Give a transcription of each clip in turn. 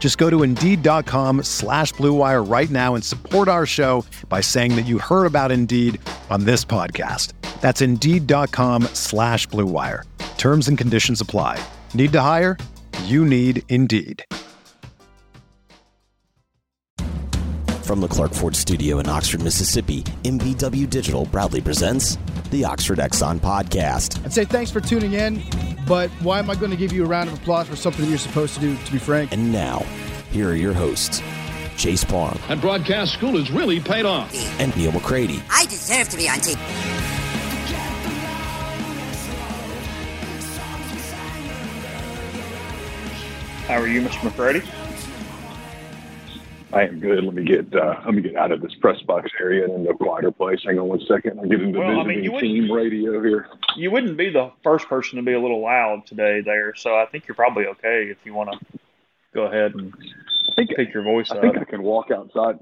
Just go to Indeed.com slash BlueWire right now and support our show by saying that you heard about Indeed on this podcast. That's Indeed.com slash BlueWire. Terms and conditions apply. Need to hire? You need Indeed. From the Clark Ford studio in Oxford, Mississippi, MBW Digital proudly presents the Oxford Exxon Podcast. I'd say thanks for tuning in, but why am I going to give you a round of applause for something you're supposed to do, to be frank? And now, here are your hosts, Chase Parham. And broadcast school has really paid off. And Neal McCready. I deserve to be on TV. How are you, Mr. McCready? I am good. Let me get uh, let me get out of this press box area and into a quieter place. Hang on one second. I'll get into well, visiting I mean, team radio here. You wouldn't be the first person to be a little loud today there, so I think you're probably okay if you want to go ahead and I think, pick your voice I up. think I can walk outside.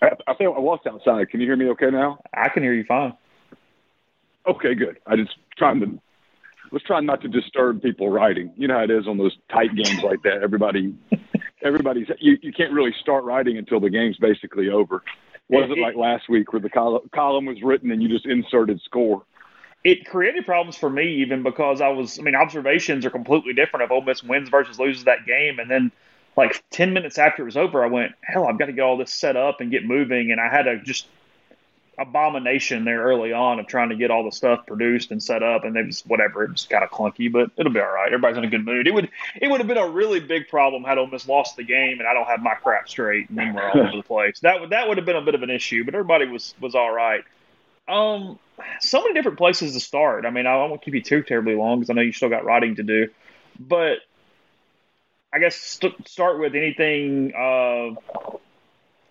I, I think I walked outside. Can you hear me okay now? I can hear you fine. Okay, good. I just trying to let's try not to disturb people writing. You know how it is on those tight games like that. Everybody everybody's you, you can't really start writing until the game's basically over. Wasn't like last week where the column, column was written and you just inserted score. It created problems for me even because I was I mean observations are completely different if Ole Miss wins versus loses that game and then like 10 minutes after it was over I went hell I've got to get all this set up and get moving and I had to just abomination there early on of trying to get all the stuff produced and set up, and it was whatever. It was kind of clunky, but it'll be all right. Everybody's in a good mood. It would it would have been a really big problem had Ole Miss lost the game, and I don't have my crap straight, and then we're all over the place. That would that would have been a bit of an issue, but everybody was was all right. Um, so many different places to start. I mean, I won't keep you too terribly long because I know you still got writing to do, but I guess st- start with anything. Uh,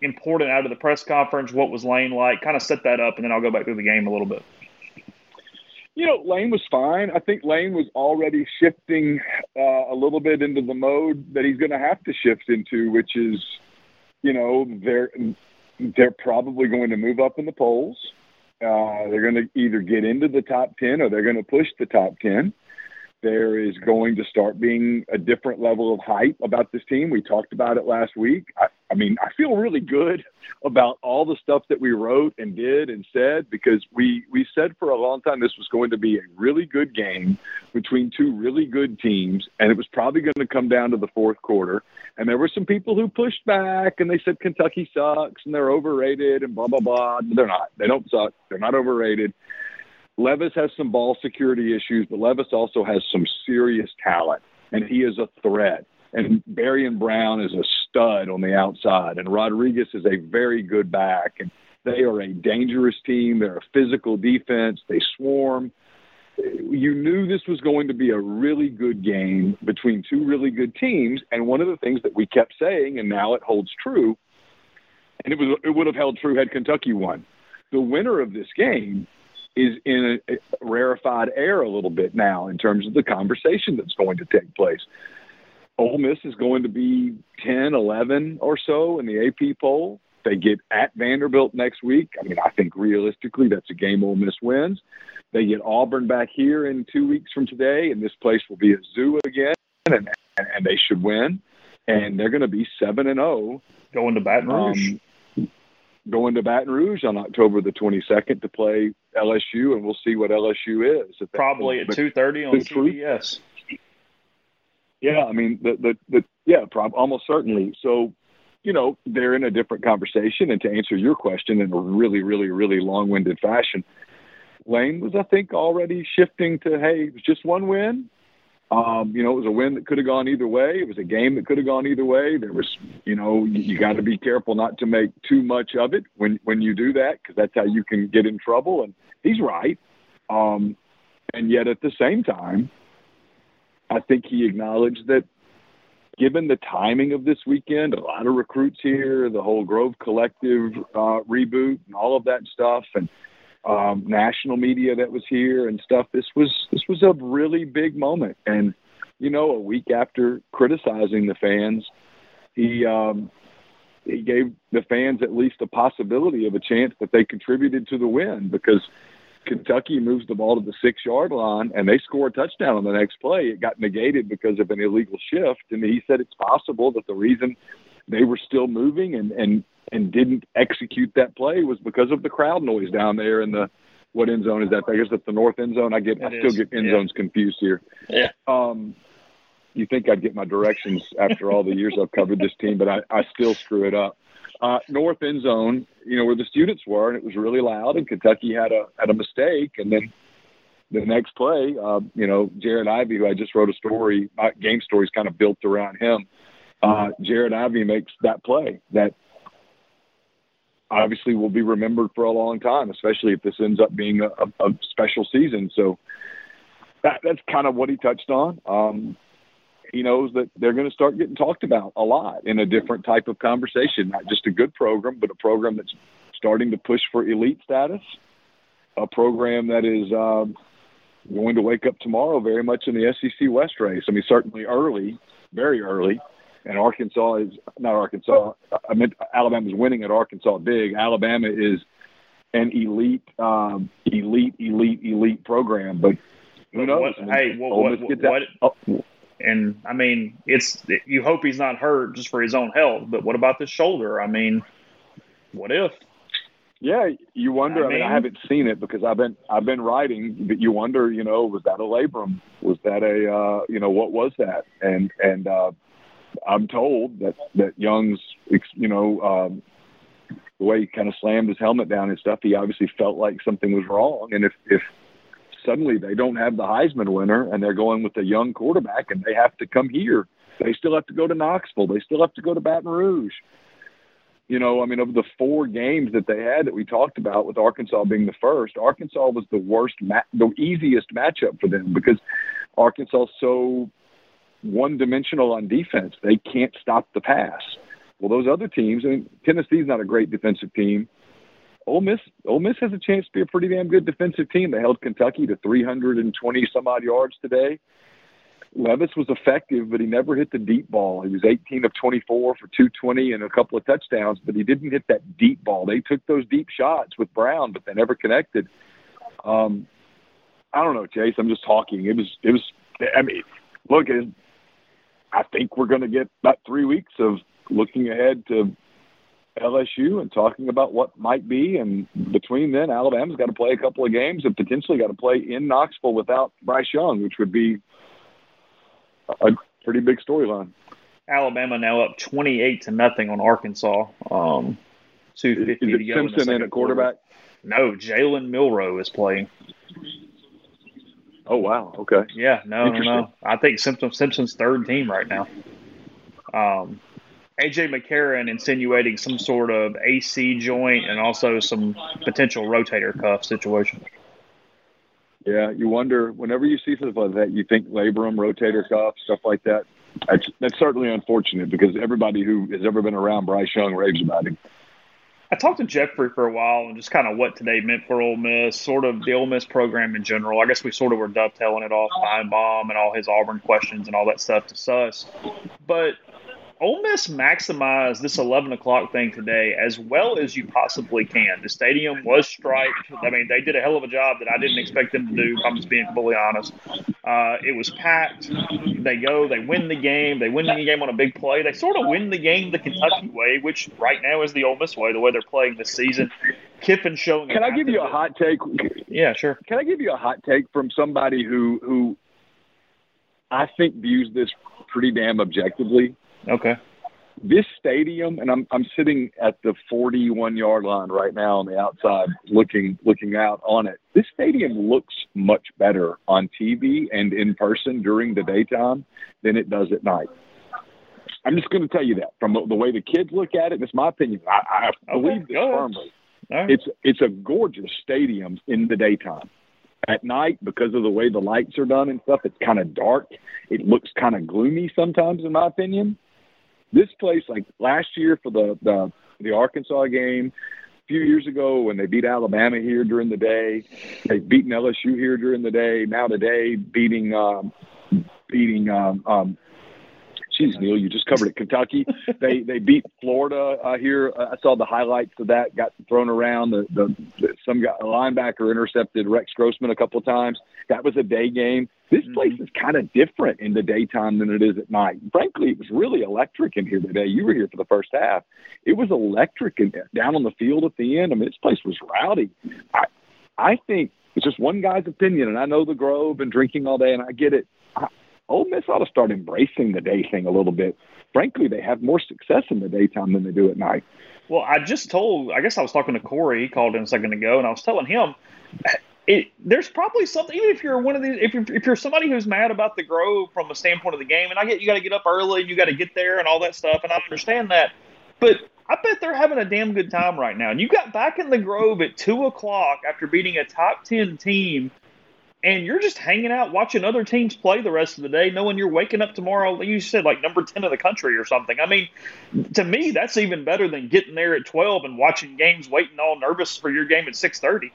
important out of the press conference? What was Lane like? Kind of set that up, and then I'll go back through the game a little bit. You know, Lane was fine. I think Lane was already shifting uh, a little bit into the mode that he's going to have to shift into, which is, you know, they're they're probably going to move up in the polls. Uh, they're going to either get into the top ten or they're going to push the top ten there is going to start being a different level of hype about this team. We talked about it last week. I, I, mean, I feel really good about all the stuff that we wrote and did and said because we we said for a long time this was going to be a really good game between two really good teams, and it was probably going to come down to the fourth quarter. And there were some people who pushed back and they said Kentucky sucks and they're overrated and blah blah blah. They're not. They don't suck. They're not overrated. Levis has some ball security issues, but Levis also has some serious talent, and he is a threat. And Barion Brown is a stud on the outside, and Rodriguez is a very good back. And they are a dangerous team. They're a physical defense. They swarm. You knew this was going to be a really good game between two really good teams. And one of the things that we kept saying, and now it holds true, and it was it would have held true had Kentucky won. The winner of this game is in a, a rarefied air a little bit now in terms of the conversation that's going to take place. Ole Miss is going to be 10, 11 or so in the AP poll. They get at Vanderbilt next week. I mean, I think realistically that's a game Ole Miss wins. They get Auburn back here in two weeks from today, and this place will be a zoo again, and, and they should win. And they're going to be 7 and 0. Going to Baton Rouge. Um, going to Baton Rouge on October the 22nd to play LSU, and we'll see what LSU is. At Probably at 2:30 on CBS. Yeah, I mean the the, the yeah, prob- almost certainly. So, you know, they're in a different conversation. And to answer your question in a really, really, really long-winded fashion, Lane was, I think, already shifting to, hey, it was just one win. Um, you know, it was a win that could have gone either way. It was a game that could have gone either way. There was, you know, you, you got to be careful not to make too much of it when when you do that because that's how you can get in trouble. And he's right. Um, and yet at the same time, I think he acknowledged that given the timing of this weekend, a lot of recruits here, the whole Grove Collective uh, reboot, and all of that stuff, and um, national media that was here and stuff. This was this was a really big moment, and you know, a week after criticizing the fans, he um, he gave the fans at least a possibility of a chance that they contributed to the win because Kentucky moves the ball to the six yard line and they score a touchdown on the next play. It got negated because of an illegal shift, and he said it's possible that the reason they were still moving and and and didn't execute that play was because of the crowd noise down there in the what end zone is that? I guess it's the north end zone. I get I still get end yeah. zones confused here. Yeah. Um, you think I'd get my directions after all the years I've covered this team, but I, I still screw it up. Uh, north end zone, you know, where the students were, and it was really loud, and Kentucky had a had a mistake, and then the next play, uh, you know, Jared Ivey, who I just wrote a story, my game story's kind of built around him. Uh, Jared Ivey makes that play that obviously will be remembered for a long time, especially if this ends up being a, a, special season. So that, that's kind of what he touched on. Um, he knows that they're going to start getting talked about a lot in a different type of conversation, not just a good program, but a program that's starting to push for elite status, a program that is um, going to wake up tomorrow very much in the SEC West race. I mean, certainly early, very early. And Arkansas is not Arkansas. I meant Alabama's winning at Arkansas big. Alabama is an elite, um, elite, elite, elite program. But who knows? What, mean, hey, what, Ole what, Miss what, what- oh, and I mean, it's you hope he's not hurt just for his own health. But what about the shoulder? I mean, what if? Yeah, you wonder. I I mean, I haven't seen it because I've been I've been writing, but you wonder, you know, was that a labrum? Was that a uh, you know what was that? And and uh, I'm told that that Young's you know um, the way he kind of slammed his helmet down and stuff, he obviously felt like something was wrong. And if if suddenly they don't have the Heisman winner and they're going with a young quarterback and they have to come here, they still have to go to Knoxville, they still have to go to Baton Rouge you know, I mean, of the four games that they had that we talked about, with Arkansas being the first, Arkansas was the worst, ma- the easiest matchup for them because Arkansas is so one-dimensional on defense. They can't stop the pass. Well, those other teams, I mean, Tennessee's not a great defensive team. Ole Miss, Ole Miss has a chance to be a pretty damn good defensive team. They held Kentucky to 320 some odd yards today. Levis was effective, but he never hit the deep ball. He was 18 of 24 for 220 and a couple of touchdowns, but he didn't hit that deep ball. They took those deep shots with Brown, but they never connected. Um, I don't know, Chase. I'm just talking. It was, it was. I mean, look, I think we're going to get about three weeks of looking ahead to LSU and talking about what might be. And between then, Alabama's got to play a couple of games and potentially got to play in Knoxville without Bryce Young, which would be a pretty big storyline. Alabama now up twenty-eight to nothing on Arkansas. Um, two fifty to go. in the Simpson in second at quarterback? quarter. No, Jalen Milroe is playing. Oh wow, okay. Yeah, no, no, no. I think Simpson Simpson's third team right now. Um, AJ McCarron insinuating some sort of AC joint and also some potential rotator cuff situation. Yeah, you wonder whenever you see stuff like that, you think labrum, rotator cuff, stuff like that. That's, that's certainly unfortunate because everybody who has ever been around Bryce Young raves about him. I talked to Jeffrey for a while and just kind of what today meant for Ole Miss, sort of the Ole Miss program in general. I guess we sort of were dovetailing it off Finebaum and bomb and all his Auburn questions and all that stuff to Suss. But Ole Miss maximized this 11 o'clock thing today as well as you possibly can. The stadium was striped. I mean, they did a hell of a job that I didn't expect them to do, if I'm just being fully honest. Uh, it was packed. They go, they win the game. They win the game on a big play. They sort of win the game the Kentucky way, which right now is the Ole Miss way, the way they're playing this season. Kiffin showing. Can I give you a hot take? Yeah, sure. Can I give you a hot take from somebody who who I think views this pretty damn objectively? Okay. this stadium, and I'm I'm sitting at the 41 yard line right now on the outside, looking looking out on it. This stadium looks much better on TV and in person during the daytime than it does at night. I'm just going to tell you that from the way the kids look at it. It's my opinion. I, I believe this firmly. Right. It's it's a gorgeous stadium in the daytime. At night, because of the way the lights are done and stuff, it's kind of dark. It looks kind of gloomy sometimes, in my opinion. This place, like last year for the the, the Arkansas game, a few years ago when they beat Alabama here during the day, they've beaten LSU here during the day. Now today, beating um, beating um, um, Jeez, Neal, you just covered it. Kentucky, they they beat Florida uh, here. Uh, I saw the highlights of that. Got thrown around. The, the, the some guy, a linebacker intercepted Rex Grossman a couple of times. That was a day game. This mm-hmm. place is kind of different in the daytime than it is at night. Frankly, it was really electric in here today. You were here for the first half. It was electric and down on the field at the end. I mean, this place was rowdy. I I think it's just one guy's opinion, and I know the Grove and drinking all day, and I get it. I, Ole Miss ought to start embracing the day thing a little bit. Frankly, they have more success in the daytime than they do at night. Well, I just told, I guess I was talking to Corey, he called in a second ago, and I was telling him, it, there's probably something, even if you're one of these, if you're, if you're somebody who's mad about the Grove from a standpoint of the game, and I get you got to get up early and you got to get there and all that stuff, and I understand that, but I bet they're having a damn good time right now. And you got back in the Grove at 2 o'clock after beating a top 10 team and you're just hanging out watching other teams play the rest of the day, knowing you're waking up tomorrow, you said like number 10 of the country or something. I mean, to me, that's even better than getting there at 12 and watching games waiting all nervous for your game at 6.30.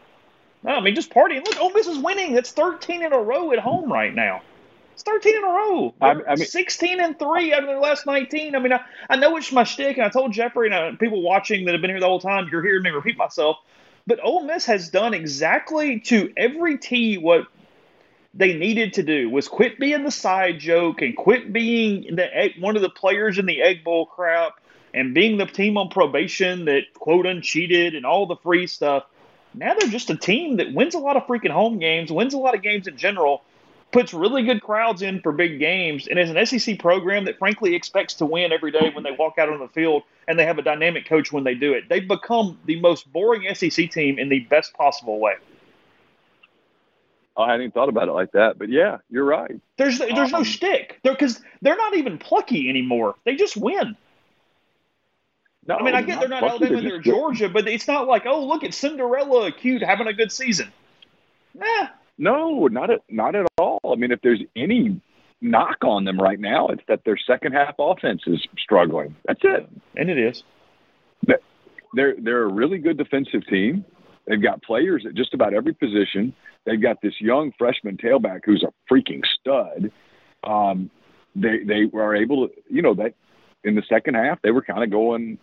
No, I mean, just partying. Look, Ole Miss is winning. That's 13 in a row at home right now. It's 13 in a row. I, I mean, 16 and 3 out of their last 19. I mean, I, I know it's my shtick, and I told Jeffrey and uh, people watching that have been here the whole time, you're hearing me repeat myself. But Ole Miss has done exactly to every T what they needed to do was quit being the side joke and quit being the one of the players in the egg bowl crap and being the team on probation that quote uncheated and all the free stuff. Now they're just a team that wins a lot of freaking home games, wins a lot of games in general, puts really good crowds in for big games, and is an SEC program that frankly expects to win every day when they walk out on the field, and they have a dynamic coach when they do it. They've become the most boring SEC team in the best possible way. I hadn't even thought about it like that, but yeah, you're right. There's there's um, no shtick because they're, they're not even plucky anymore. They just win. No, I mean, I get they're not plucky, Alabama, they're, they're Georgia, but it's not like oh look at Cinderella cute having a good season. Nah. No, not at not at all. I mean, if there's any knock on them right now, it's that their second half offense is struggling. That's it. And it is. They're they're a really good defensive team. They've got players at just about every position. They've got this young freshman tailback who's a freaking stud. Um, they they were able to, you know, that in the second half they were kind of going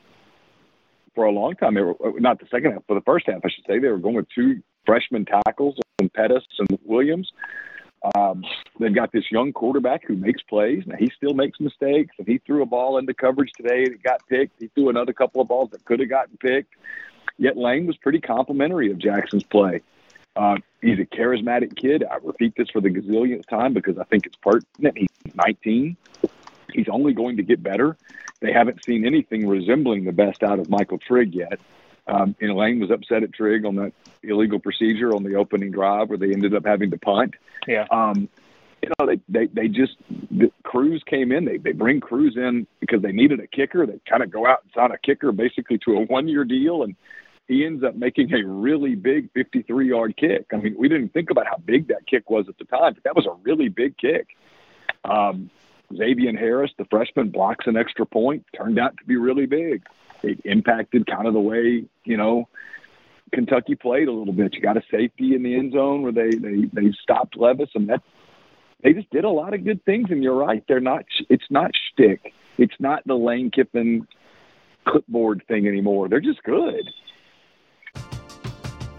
for a long time. They were not the second half, for the first half, I should say. They were going with two freshman tackles and Pettus and Williams. Um, they've got this young quarterback who makes plays. Now he still makes mistakes, and he threw a ball into coverage today that got picked. He threw another couple of balls that could have gotten picked. Yet Lane was pretty complimentary of Jaxson's play. Uh, he's a charismatic kid. I repeat this for the gazillionth time because I think it's pertinent. He's 19. He's only going to get better. They haven't seen anything resembling the best out of Michael Trigg yet. Um, and Lane was upset at Trigg on that illegal procedure on the opening drive where they ended up having to punt. Yeah. Um, you know, they, they, they just, the Cruz came in. They, they bring Cruz in because they needed a kicker. They kind of go out and sign a kicker basically to a one year deal. And he ends up making a really big 53 yard kick. I mean, we didn't think about how big that kick was at the time, but that was a really big kick. Um, Xavier Harris, the freshman, blocks an extra point, turned out to be really big. It impacted kind of the way, you know, Kentucky played a little bit. You got a safety in the end zone where they they they stopped Levis, and that they just did a lot of good things. And you're right, they're not. It's not shtick. It's not the Lane Kiffin clipboard thing anymore. They're just good.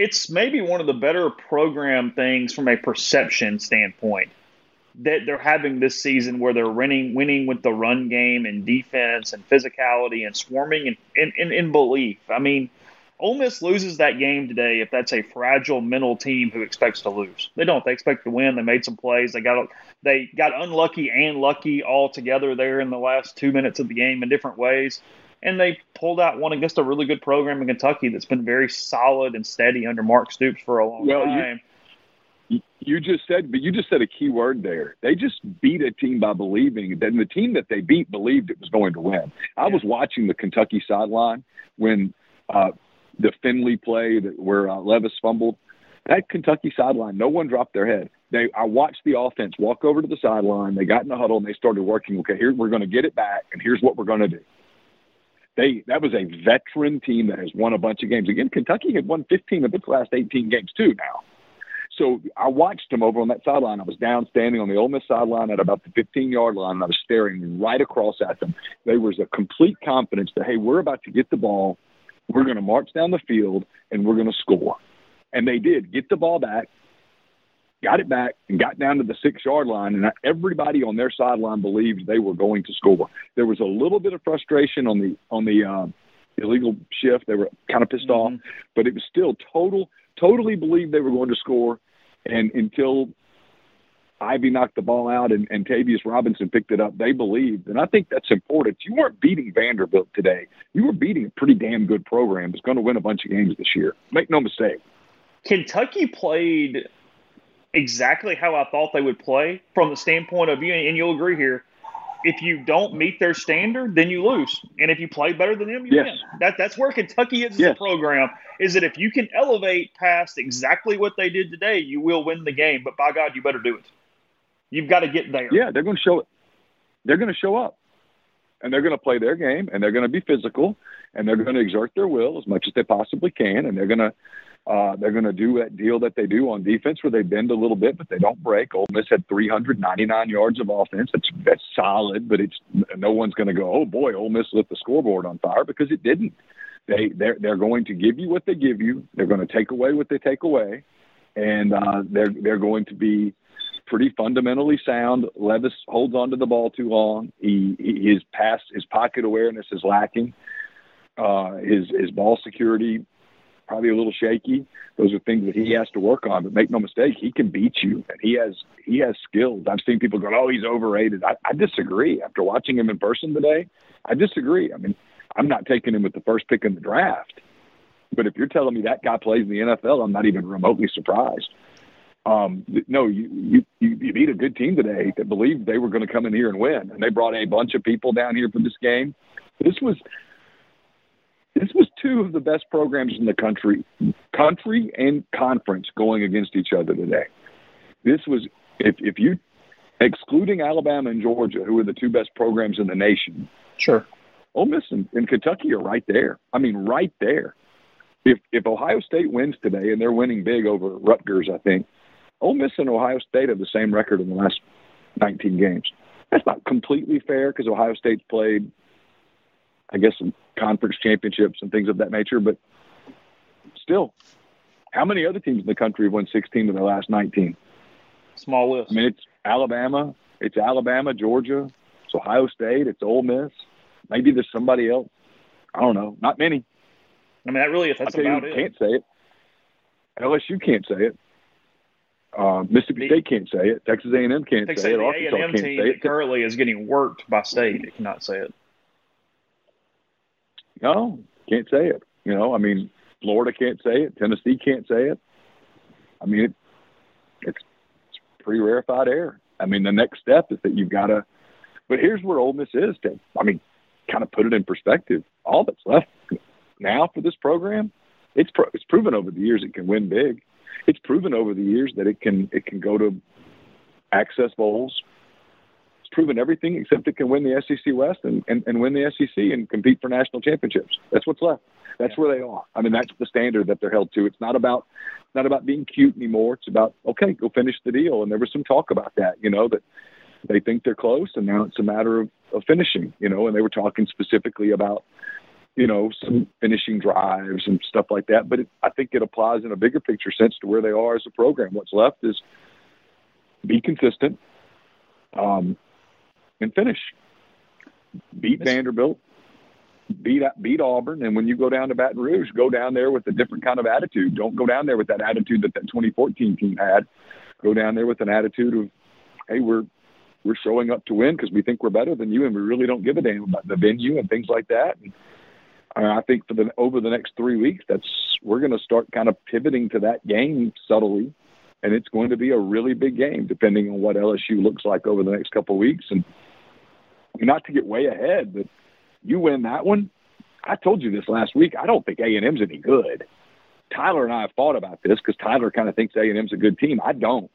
It's maybe one of the better program things from a perception standpoint that they're having this season where they're winning winning with the run game and defense and physicality and swarming and in, belief. I mean, Ole Miss loses that game today if that's a fragile mental team who expects to lose. They don't. They expect to win. They made some plays. They got they got unlucky and lucky all together there in the last two minutes of the game in different ways. And they pulled out one against a really good program in Kentucky that's been very solid and steady under Mark Stoops for a long well, time. You, you just said, but you just said a key word there. They just beat a team by believing that the team that they beat believed it was going to win. I yeah. was watching the Kentucky sideline when uh, the Finley play that where uh, Levis fumbled. That Kentucky sideline, no one dropped their head. They, I watched the offense walk over to the sideline. They got in the huddle and they started working. Okay, here we're going to get it back, and here's what we're going to do. They that was a veteran team that has won a bunch of games. Again, Kentucky had won 15 of its last 18 games too. Now, so I watched them over on that sideline. I was down standing on the Ole Miss sideline at about the 15 yard line, and I was staring right across at them. There was a complete confidence that hey, we're about to get the ball we're going to march down the field and we're going to score. And they did get the ball back, got it back, and got down to the six yard line. And everybody on their sideline believed they were going to score. There was a little bit of frustration on the on the uh, illegal shift. They were kind of pissed mm-hmm. off, but it was still total, totally believed they were going to score. And until Ivey knocked the ball out and, and Tavius Robinson picked it up. They believed, and I think that's important. You weren't beating Vanderbilt today. You were beating a pretty damn good program that's going to win a bunch of games this year. Make no mistake. Kentucky played exactly how I thought they would play from the standpoint of you, and you'll agree here. If you don't meet their standard, then you lose, and if you play better than them, you yes. win. That, that's where Kentucky is yes. as a program. Is that if you can elevate past exactly what they did today, you will win the game. But by God, you better do it. You've got to get there. Yeah, they're going to show. it. They're going to show up, and they're going to play their game, and they're going to be physical, and they're going to exert their will as much as they possibly can, and they're going to. Uh, they're going to do that deal that they do on defense where they bend a little bit, but they don't break. Ole Miss had 399 yards of offense. That's that's solid, but it's no one's going to go, oh boy, Ole Miss lit the scoreboard on fire because it didn't. They they're they're going to give you what they give you. They're going to take away what they take away, and uh, they're they're going to be pretty fundamentally sound. Levis holds onto the ball too long. He, he his pass his pocket awareness is lacking. Uh, his his ball security probably a little shaky. Those are things that he has to work on. But make no mistake, he can beat you, and he has he has skills. I've seen people go, "Oh, he's overrated." I, I disagree. After watching him in person today, I disagree. I mean, I'm not taking him with the first pick in the draft. But if you're telling me that guy plays in the NFL, I'm not even remotely surprised. Um, no, you, you you beat a good team today that believed they were going to come in here and win, and they brought a bunch of people down here for this game. This was this was two of the best programs in the country, country and conference going against each other today. This was if if you excluding Alabama and Georgia, who are the two best programs in the nation. Sure. Ole Miss and, and Kentucky are right there. I mean, right there. If if Ohio State wins today, and they're winning big over Rutgers, I think Ole Miss and Ohio State have the same record in the last 19 games. That's not completely fair because Ohio State's played, I guess, some conference championships and things of that nature. But still, how many other teams in the country have won 16 of their last 19? Small list. I mean, it's Alabama, it's Alabama, Georgia, it's Ohio State, it's Ole Miss. Maybe there's somebody else. I don't know. Not many. I mean, that really that's I'll about you, it. Can't say it. LSU can't say it. Uh, Mississippi The- State can't say it. Texas A&M can't say it. Arkansas and M can't say it. currently is getting worked by state. It cannot say it. No, can't say it. You know, I mean, Florida can't say it. Tennessee can't say it. I mean, it, it's, it's pretty rarefied air. I mean, the next step is that you've got to. But here's where Ole Miss is. To, I mean, kind of put it in perspective. All that's left now for this program, it's pro, it's proven over the years it can win big. It's proven over the years that it can it can go to access bowls. Proven everything except it can win the SEC West and, and, and win the SEC and compete for national championships. That's what's left. That's where they are. I mean, that's the standard that they're held to. It's not about not about being cute anymore. It's about okay, go finish the deal. And there was some talk about that, you know, that they think they're close, and now it's a matter of, of finishing, you know. And they were talking specifically about you know, some finishing drives and stuff like that. But it, I think it applies in a bigger picture sense to where they are as a program. What's left is be consistent um, and finish. Beat Vanderbilt, beat beat Auburn, and when you go down to Baton Rouge, go down there with a different kind of attitude. Don't go down there with that attitude that that 2014 team had. Go down there with an attitude of, hey, we're we're showing up to win because we think we're better than you, and we really don't give a damn about the venue and things like that. And, and I think for the over the next three weeks, that's we're going to start kind of pivoting to that game subtly, and it's going to be a really big game depending on what LSU looks like over the next couple of weeks. And not to get way ahead, but you win that one. I told you this last week. I don't think A and M's any good. Tyler and I have thought about this because Tyler kind of thinks A and M's a good team. I don't.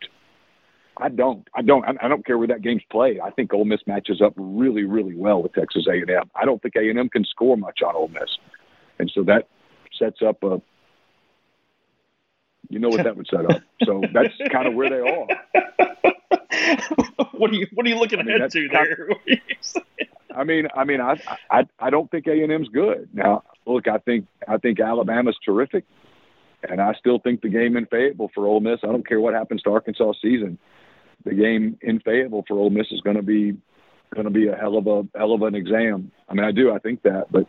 I don't. I don't. I don't care where that game's played. I think Ole Miss matches up really, really well with Texas A&M. I don't think A&M can score much on Ole Miss, and so that sets up a. You know what that would set up. So that's kind of where they are. what are you What are you looking I mean, ahead to there? I mean, I mean, I, I, I don't think A and M's good. Now, look, I think, I think Alabama's terrific, and I still think the game in Fayetteville for Ole Miss. I don't care what happens to Arkansas season. The game in Fayetteville for Ole Miss is going to be, going to be a hell of a hell of an exam. I mean, I do, I think that, but,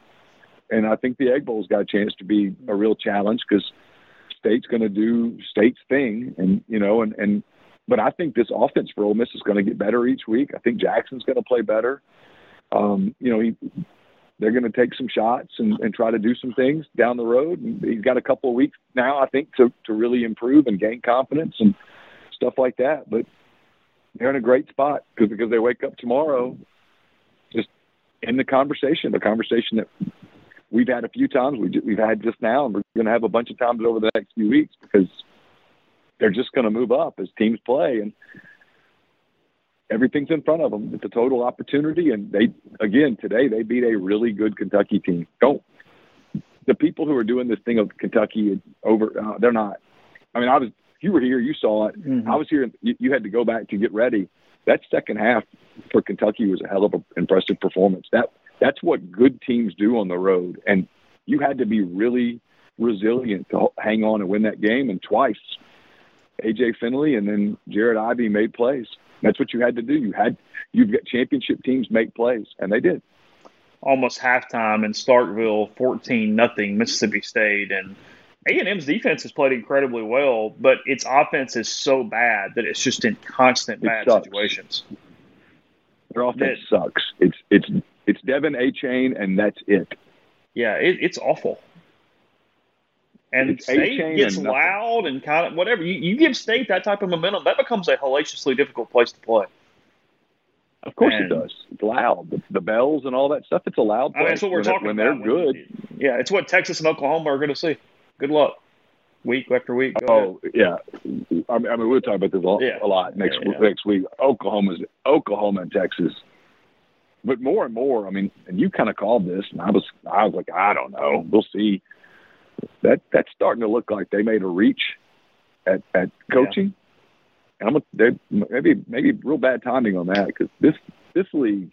and I think the Egg Bowl's got a chance to be a real challenge because State's going to do State's thing, and you know, and and. But I think this offense for Ole Miss is going to get better each week. I think Jaxson's going to play better um, you know, he, they're going to take some shots and, and try to do some things down the road. And he's got a couple of weeks now, I think, to, to really improve and gain confidence and stuff like that. But they're in a great spot because because they wake up tomorrow just in the conversation, the conversation that we've had a few times, we, we've had just now, and we're going to have a bunch of times over the next few weeks because they're just going to move up as teams play. And everything's in front of them. It's a total opportunity, and they again today they beat a really good Kentucky team. Don't the people who are doing this thing of Kentucky over? Uh, they're not. I mean, I was you were here, you saw it. Mhm. I was here. You, you had to go back to get ready. That second half for Kentucky was a hell of an impressive performance. That that's what good teams do on the road, and you had to be really resilient to hang on and win that game. And twice, AJ Finley and then Jared Ivey made plays. That's what you had to do. You had you've got championship teams make plays, and they did. Almost halftime in Starkville, fourteen nothing Mississippi State, and A and M's defense has played incredibly well, but its offense is so bad that it's just in constant It bad sucks. situations. Their offense sucks. It's it's it's De'Von Achane, and that's it. Yeah, it, it's awful. And It's State gets and loud and kind of whatever. You, you give State that type of momentum, that becomes a hellaciously difficult place to play. Of course And- it does. It's loud. The, the bells and all that stuff. It's a loud I mean, place that's what we're when, it- talking when about. they're good. yeah, it's what Texas and Oklahoma are going to see. Good luck, week after week. Go oh, ahead. Oh yeah, I mean, I mean we'll talk about this a lot, Yeah. a lot next Yeah, yeah. next week. Oklahoma's Oklahoma and Texas, but more and more. I mean, and you kind of called this, and I was I was like, I don't know, we'll see. That that's starting to look like they made a reach at at coaching. And I'm a, they maybe maybe real bad timing on that because this this league.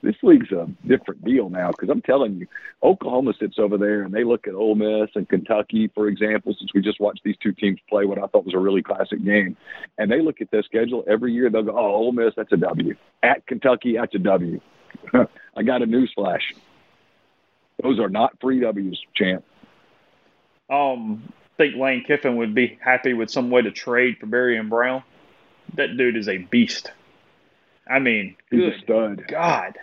This league's a different deal now because I'm telling you, Oklahoma sits over there and they look at Ole Miss and Kentucky, for example, since we just watched these two teams play what I thought was a really classic game. And they look at their schedule every year. They'll go, oh, Ole Miss, that's a W. At Kentucky, that's a W. I got a news flash. Those are not free W's, champ. Um, think Lane Kiffin would be happy with some way to trade for Barion Brown. That dude is a beast. I mean, He's good a stud. God.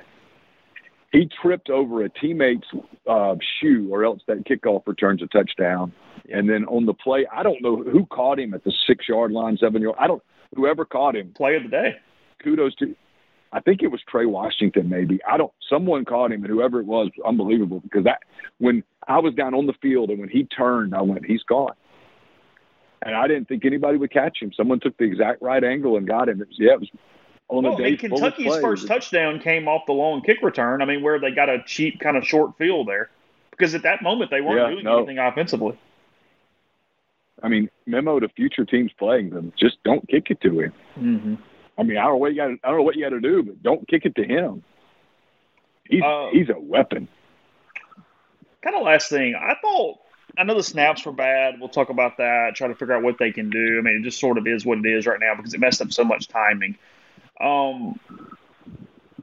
He tripped over a teammate's uh, shoe, or else that kickoff returns a touchdown. And then on the play, I don't know who caught him at the six yard line, seven yard. I don't. Whoever caught him, Play of the day. kudos to. I think it was Trey Washington, maybe. I don't. Someone caught him, and whoever it was, unbelievable. Because that when I was down on the field and when he turned, I went, he's gone. And I didn't think anybody would catch him. Someone took the exact right angle and got him. It was, yeah, it was on Well, a day of Kentucky's first touchdown came off the long kick return. I mean, where they got a cheap kind of short field there. Because at that moment, they weren't Yeah, doing no. anything offensively. I mean, memo to future teams playing them: just don't kick it to him. Mm-hmm. I mean, I don't know what you got. I don't know what you got to do, but don't kick it to him. He's Uh, he's a weapon. Kind of last thing, I thought. I know the snaps were bad. We'll talk about that. Try to figure out what they can do. I mean, it just sort of is what it is right now because it messed up so much timing. Um,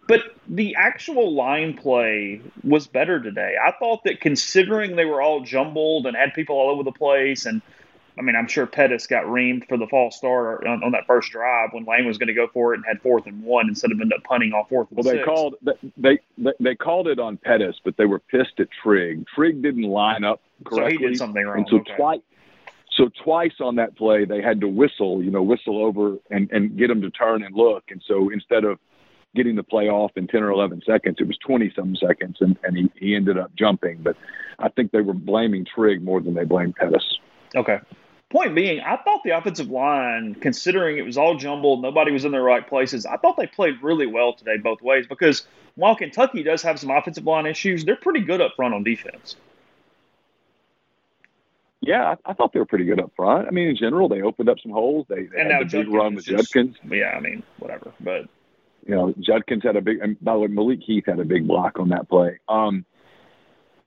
but the actual line play was better today. I thought that considering they were all jumbled and had people all over the place, and I mean, I'm sure Pettus got reamed for the false start on, on that first drive when Lane was going to go for it and had fourth and one instead of end up punting on fourth and Well, they six. called they, they they called it on Pettus, but they were pissed at Trigg. Trigg didn't line up so correctly. he did something wrong. And so okay. twice, so twice on that play, they had to whistle, you know, whistle over and and get him to turn and look. And so instead of getting the play off in ten or eleven seconds, it was twenty some seconds, and and he he ended up jumping. But I think they were blaming Trigg more than they blamed Pettus. Okay. Point being, I thought the offensive line, considering it was all jumbled, nobody was in their right places, I thought they played really well today both ways because while Kentucky does have some offensive line issues, they're pretty good up front on defense. Yeah, I, I thought they were pretty good up front. I mean, in general, they opened up some holes. They, they And had the big run with just- Judkins. Yeah, I mean, whatever. But you know, Judkins had a big, and by the way, Malik Heath had a big block on that play. Um,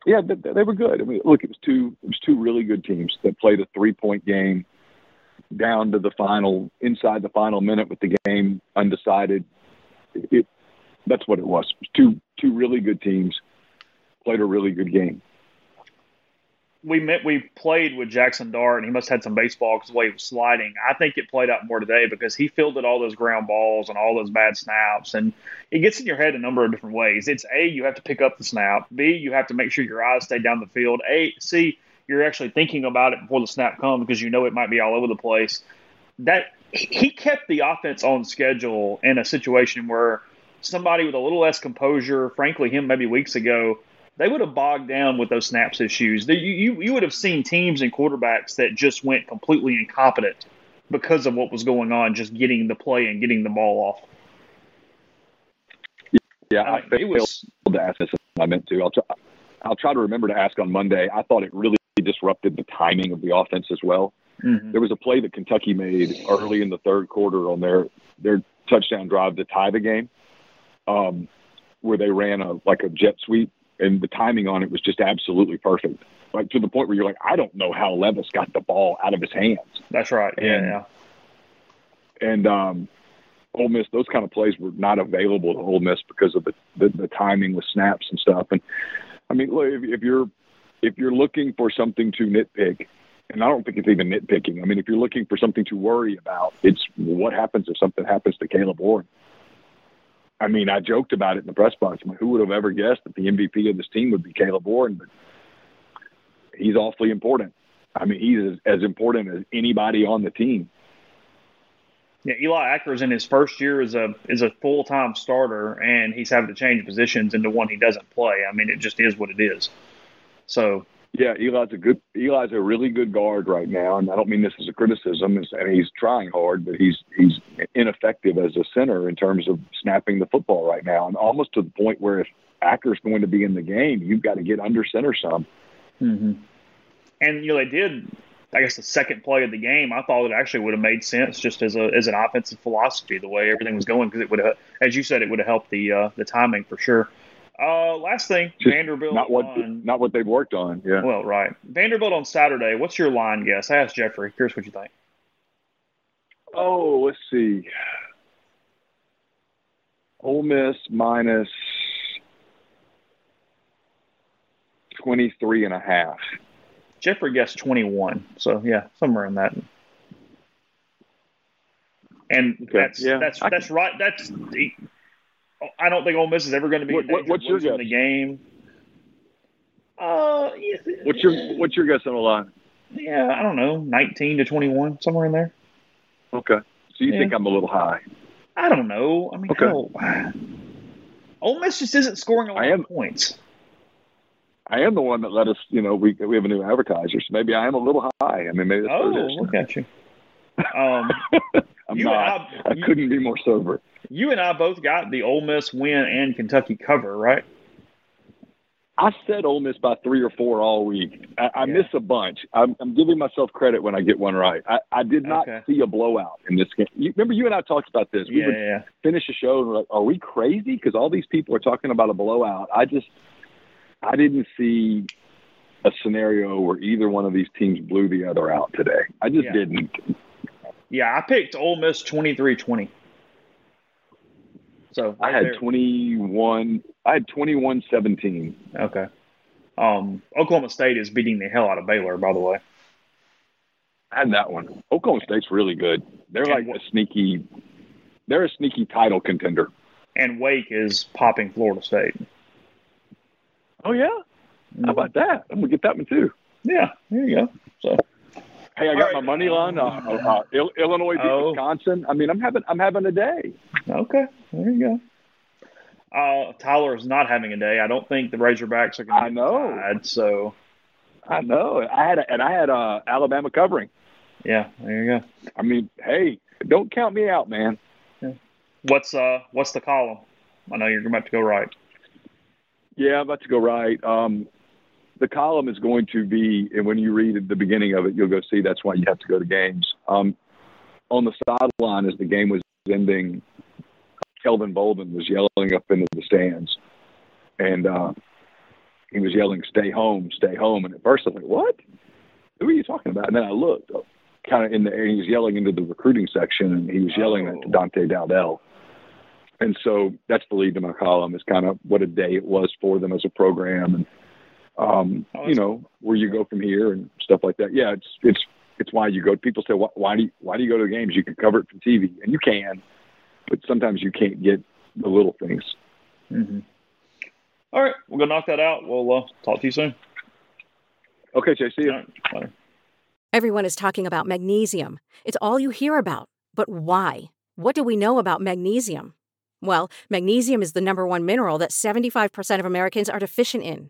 yeah, they, they were good. I mean, look, it was two, it was two really good teams that played a three point game down to the final, inside the final minute with the game undecided. It, that's what it was. It was two, two really good teams played a really good game. We met, we played with Jaxson Dart, and he must have had some baseball because the way he was sliding. I think it played out more today because he fielded all those ground balls and all those bad snaps, and it gets in your head a number of different ways. It's a you have to pick up the snap. B you have to make sure your eyes stay down the field. A C you're actually thinking about it before the snap comes because you know it might be all over the place. That he kept the offense on schedule in a situation where somebody with a little less composure, frankly, him maybe weeks ago, they would have bogged down with those snaps issues. You, you, you would have seen teams and quarterbacks that just went completely incompetent because of what was going on, just getting the play and getting the ball off. Yeah, I I, mean, it failed was to ask this. I meant to. I'll try. I'll try to remember to ask on Monday. I thought it really disrupted the timing of the offense as well. mhm. There was a play that Kentucky made early in the third quarter on their their touchdown drive to tie the game, um, where they ran a like a jet sweep, and the timing on it was just absolutely perfect. Like to the point where you're like, I don't know how Levis got the ball out of his hands. that's right. Yeah, And- yeah. And um, Ole Miss, those kind of plays were not available to Ole Miss because of the, the, the timing with snaps and stuff. And I mean, look, if, if you're if you're looking for something to nitpick, and I don't think it's even nitpicking. I mean, if you're looking for something to worry about, it's what happens if something happens to Caleb Warren. I mean, I joked about it in the press box. I who would have ever guessed that the MVP of this team would be Caleb Warren? But he's awfully important. I mean, he's as, as important as anybody on the team. Yeah, Eli Acker's in his first year is a is a full time starter, and he's having to change positions into one he doesn't play. I mean, it just is what it is. So yeah, Eli's a good Eli's a really good guard right now, and I don't mean this as a criticism. and he's trying hard, but he's he's ineffective as a center in terms of snapping the football right now, and almost to the point where if Acker's going to be in the game, you've got to get under center some. Mm-hmm. And you know they did I guess the second play of the game, I thought it actually would have made sense just as a as an offensive philosophy, the way everything was going, because it would have, as you said, it would have helped the uh, the timing for sure. Uh, last thing, just Vanderbilt. Not what on, not what they've worked on. Yeah. Well, right. Vanderbilt on Saturday. What's your line guess? I asked Jeffrey. Here's what you think. Oh, let's see. Ole Miss minus 23 and a half. Jeffrey guessed 21. So yeah, somewhere in that. And okay. that's yeah. that's I that's can... right. That's I don't think Ole Miss is ever going to be what, what, what's your guess? the game. Uh, what's your what's your guess on the line? Yeah, I don't know, 19 to 21, somewhere in there. Okay, so you yeah. think I'm a little high? I don't know. I mean, okay. hell, Ole Miss just isn't scoring a lot am, of points. I am the one that let us, you know, we we have a new advertiser, so maybe I am a little high. I mean, maybe that's oh, look at you. Um, I'm you not. I, I couldn't be more sober. You and I both got the Ole Miss win and Kentucky cover, right? I said Ole Miss by three or four all week. I, I yeah. miss a bunch. I'm, I'm, giving myself credit when I get one right. I, I did not okay. see a blowout in this game. You, remember, you and I talked about this. We yeah, would yeah. finish the show and we're like, "Are we crazy?" Because all these people are talking about a blowout. I just I didn't see a scenario where either one of these teams blew the other out today. I just didn't. Yeah, I picked Ole Miss 23-20. So right I had there. 21 I had 21-17. Okay. Um, Oklahoma State is beating the hell out of Baylor, by the way. I had that one. Oklahoma State's really good. They're like a sneaky they're a sneaky title contender. And Wake is popping Florida State. Oh yeah, how about that? I'm gonna get that one too. Yeah, there you go. So. Hey, I got right. my money line. Uh, uh, uh Illinois beat oh. Wisconsin. I mean, I'm having I'm having a day. Okay, there you go. Uh, Tyler is not having a day. I don't think the Razorbacks are going to. I know. Tied, so. I know. I had a, and I had uh, Alabama covering. Yeah, there you go. I mean, hey, don't count me out, man. Yeah. What's uh What's the column? I know you're about to go right. Yeah, I'm about to go right. Um, the column is going to be, and when you read the beginning of it, you'll go see that's why you have to go to games. Um, on the sideline, as the game was ending, Kelvin Bolden was yelling up into the stands, and uh, he was yelling, "Stay home, stay home!" And at first, I was like, "What? Who are you talking about?" And then I looked, uh, kind of in the, air, he was yelling into the recruiting section, and he was yelling oh. at Dante Dowdell and so that's the lead to my column is kind of what a day it was for them as a program and um, oh, you know where you go from here and stuff like that. Yeah, it's it's it's why you go. People say why, why do you, why do you go to the games? You can cover it from TV, and you can, but sometimes you can't get the little things. Mm-hmm. All right, we're gonna knock that out. We'll uh, talk to you soon. Okay, Jay. See you. Right, Everyone is talking about magnesium. It's all you hear about. But why? What do we know about magnesium? Well, magnesium is the number one mineral that 75% of Americans are deficient in.